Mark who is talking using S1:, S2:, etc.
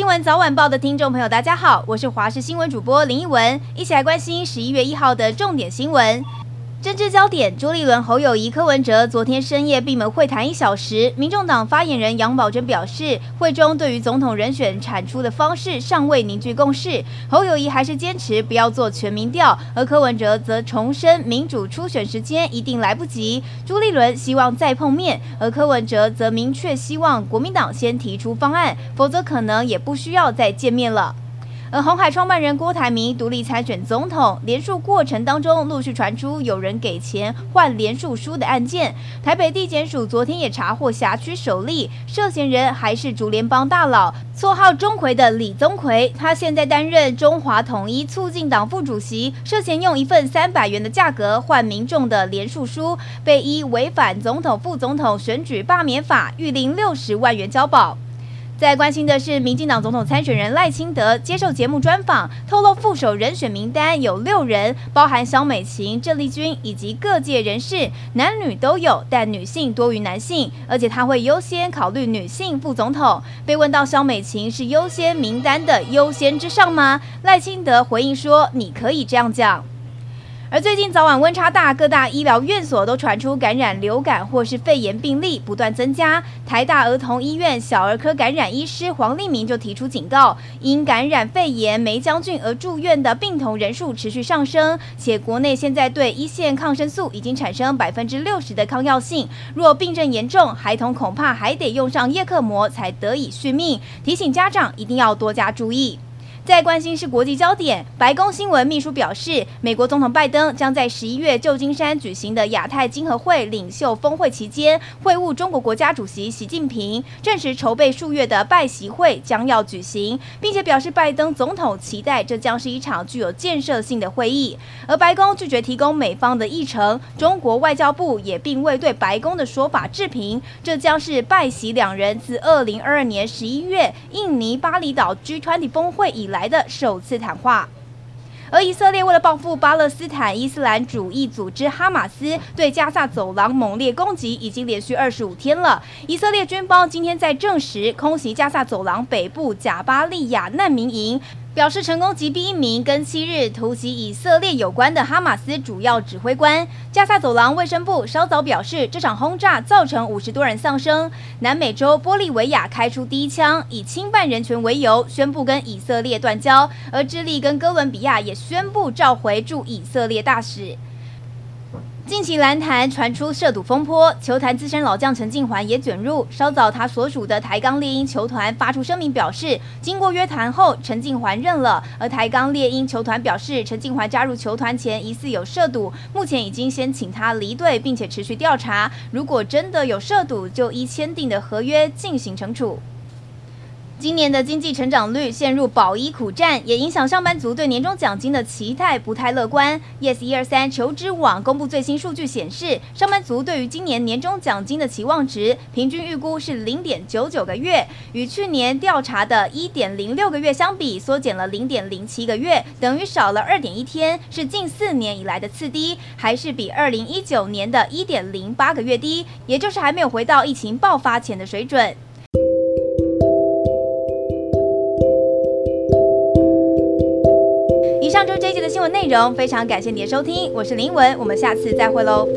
S1: 新闻早晚报的听众朋友，大家好，我是华视新闻主播林奕文，一起来关心十一月一号的重点新闻。政治焦点：朱立伦、侯友谊、柯文哲昨天深夜闭门会谈一小时。民众党发言人杨宝珍表示，会中对于总统人选产出的方式尚未凝聚共识。侯友谊还是坚持不要做全民调，而柯文哲则重申民主初选时间一定来不及。朱立伦希望再碰面，而柯文哲则明确希望国民党先提出方案，否则可能也不需要再见面了。而红海创办人郭台铭独立参选总统，连署过程当中陆续传出有人给钱换连署书的案件。台北地检署昨天也查获辖区首例涉嫌人，还是竹联帮大佬，绰号钟馗的李宗奎，他现在担任中华统一促进党副主席，涉嫌用一份三百元的价格换民众的连署书，被依违反总统副总统选举罢免法，预令六十万元交保。在关心的是，民进党总统参选人赖清德接受节目专访，透露副手人选名单有六人，包含萧美琴、郑丽君以及各界人士，男女都有，但女性多于男性，而且他会优先考虑女性副总统。被问到萧美琴是优先名单的优先之上吗？赖清德回应说：“你可以这样讲。”而最近早晚温差大，各大医疗院所都传出感染流感或是肺炎病例不断增加。台大儿童医院小儿科感染医师黄立明就提出警告：因感染肺炎梅浆菌而住院的病童人数持续上升，且国内现在对一线抗生素已经产生百分之六十的抗药性。若病症严重，孩童恐怕还得用上叶克膜才得以续命。提醒家长一定要多加注意。在关心是国际焦点，白宫新闻秘书表示，美国总统拜登将在十一月旧金山举行的亚太经合会领袖峰会期间会晤中国国家主席习近平，证实筹备数月的拜习会将要举行，并且表示拜登总统期待这将是一场具有建设性的会议。而白宫拒绝提供美方的议程，中国外交部也并未对白宫的说法置评。这将是拜习两人自二零二二年十一月印尼巴厘岛 G20 峰会以来来的首次谈话，而以色列为了报复巴勒斯坦伊斯兰主义组织哈马斯对加萨走廊猛烈攻击，已经连续二十五天了。以色列军方今天在证实空袭加萨走廊北部贾巴利亚难民营。表示成功击毙一名跟七日突袭以色列有关的哈马斯主要指挥官。加萨走廊卫生部稍早表示，这场轰炸造成五十多人丧生。南美洲玻利维亚开出第一枪，以侵犯人权为由，宣布跟以色列断交。而智利跟哥伦比亚也宣布召回驻以色列大使。近期篮坛传出涉赌风波，球坛资深老将陈静环也卷入。稍早，他所属的台钢猎鹰球团发出声明表示，经过约谈后，陈静环认了。而台钢猎鹰球团表示，陈静环加入球团前疑似有涉赌，目前已经先请他离队，并且持续调查。如果真的有涉赌，就依签订的合约进行惩处。今年的经济成长率陷入保一苦战，也影响上班族对年终奖金的期待不太乐观。Yes 一二三求职网公布最新数据显示，上班族对于今年年终奖金的期望值平均预估是零点九九个月，与去年调查的一点零六个月相比，缩减了零点零七个月，等于少了二点一天，是近四年以来的次低，还是比二零一九年的一点零八个月低，也就是还没有回到疫情爆发前的水准。上就是这一节的新闻内容，非常感谢你的收听，我是林文，我们下次再会喽。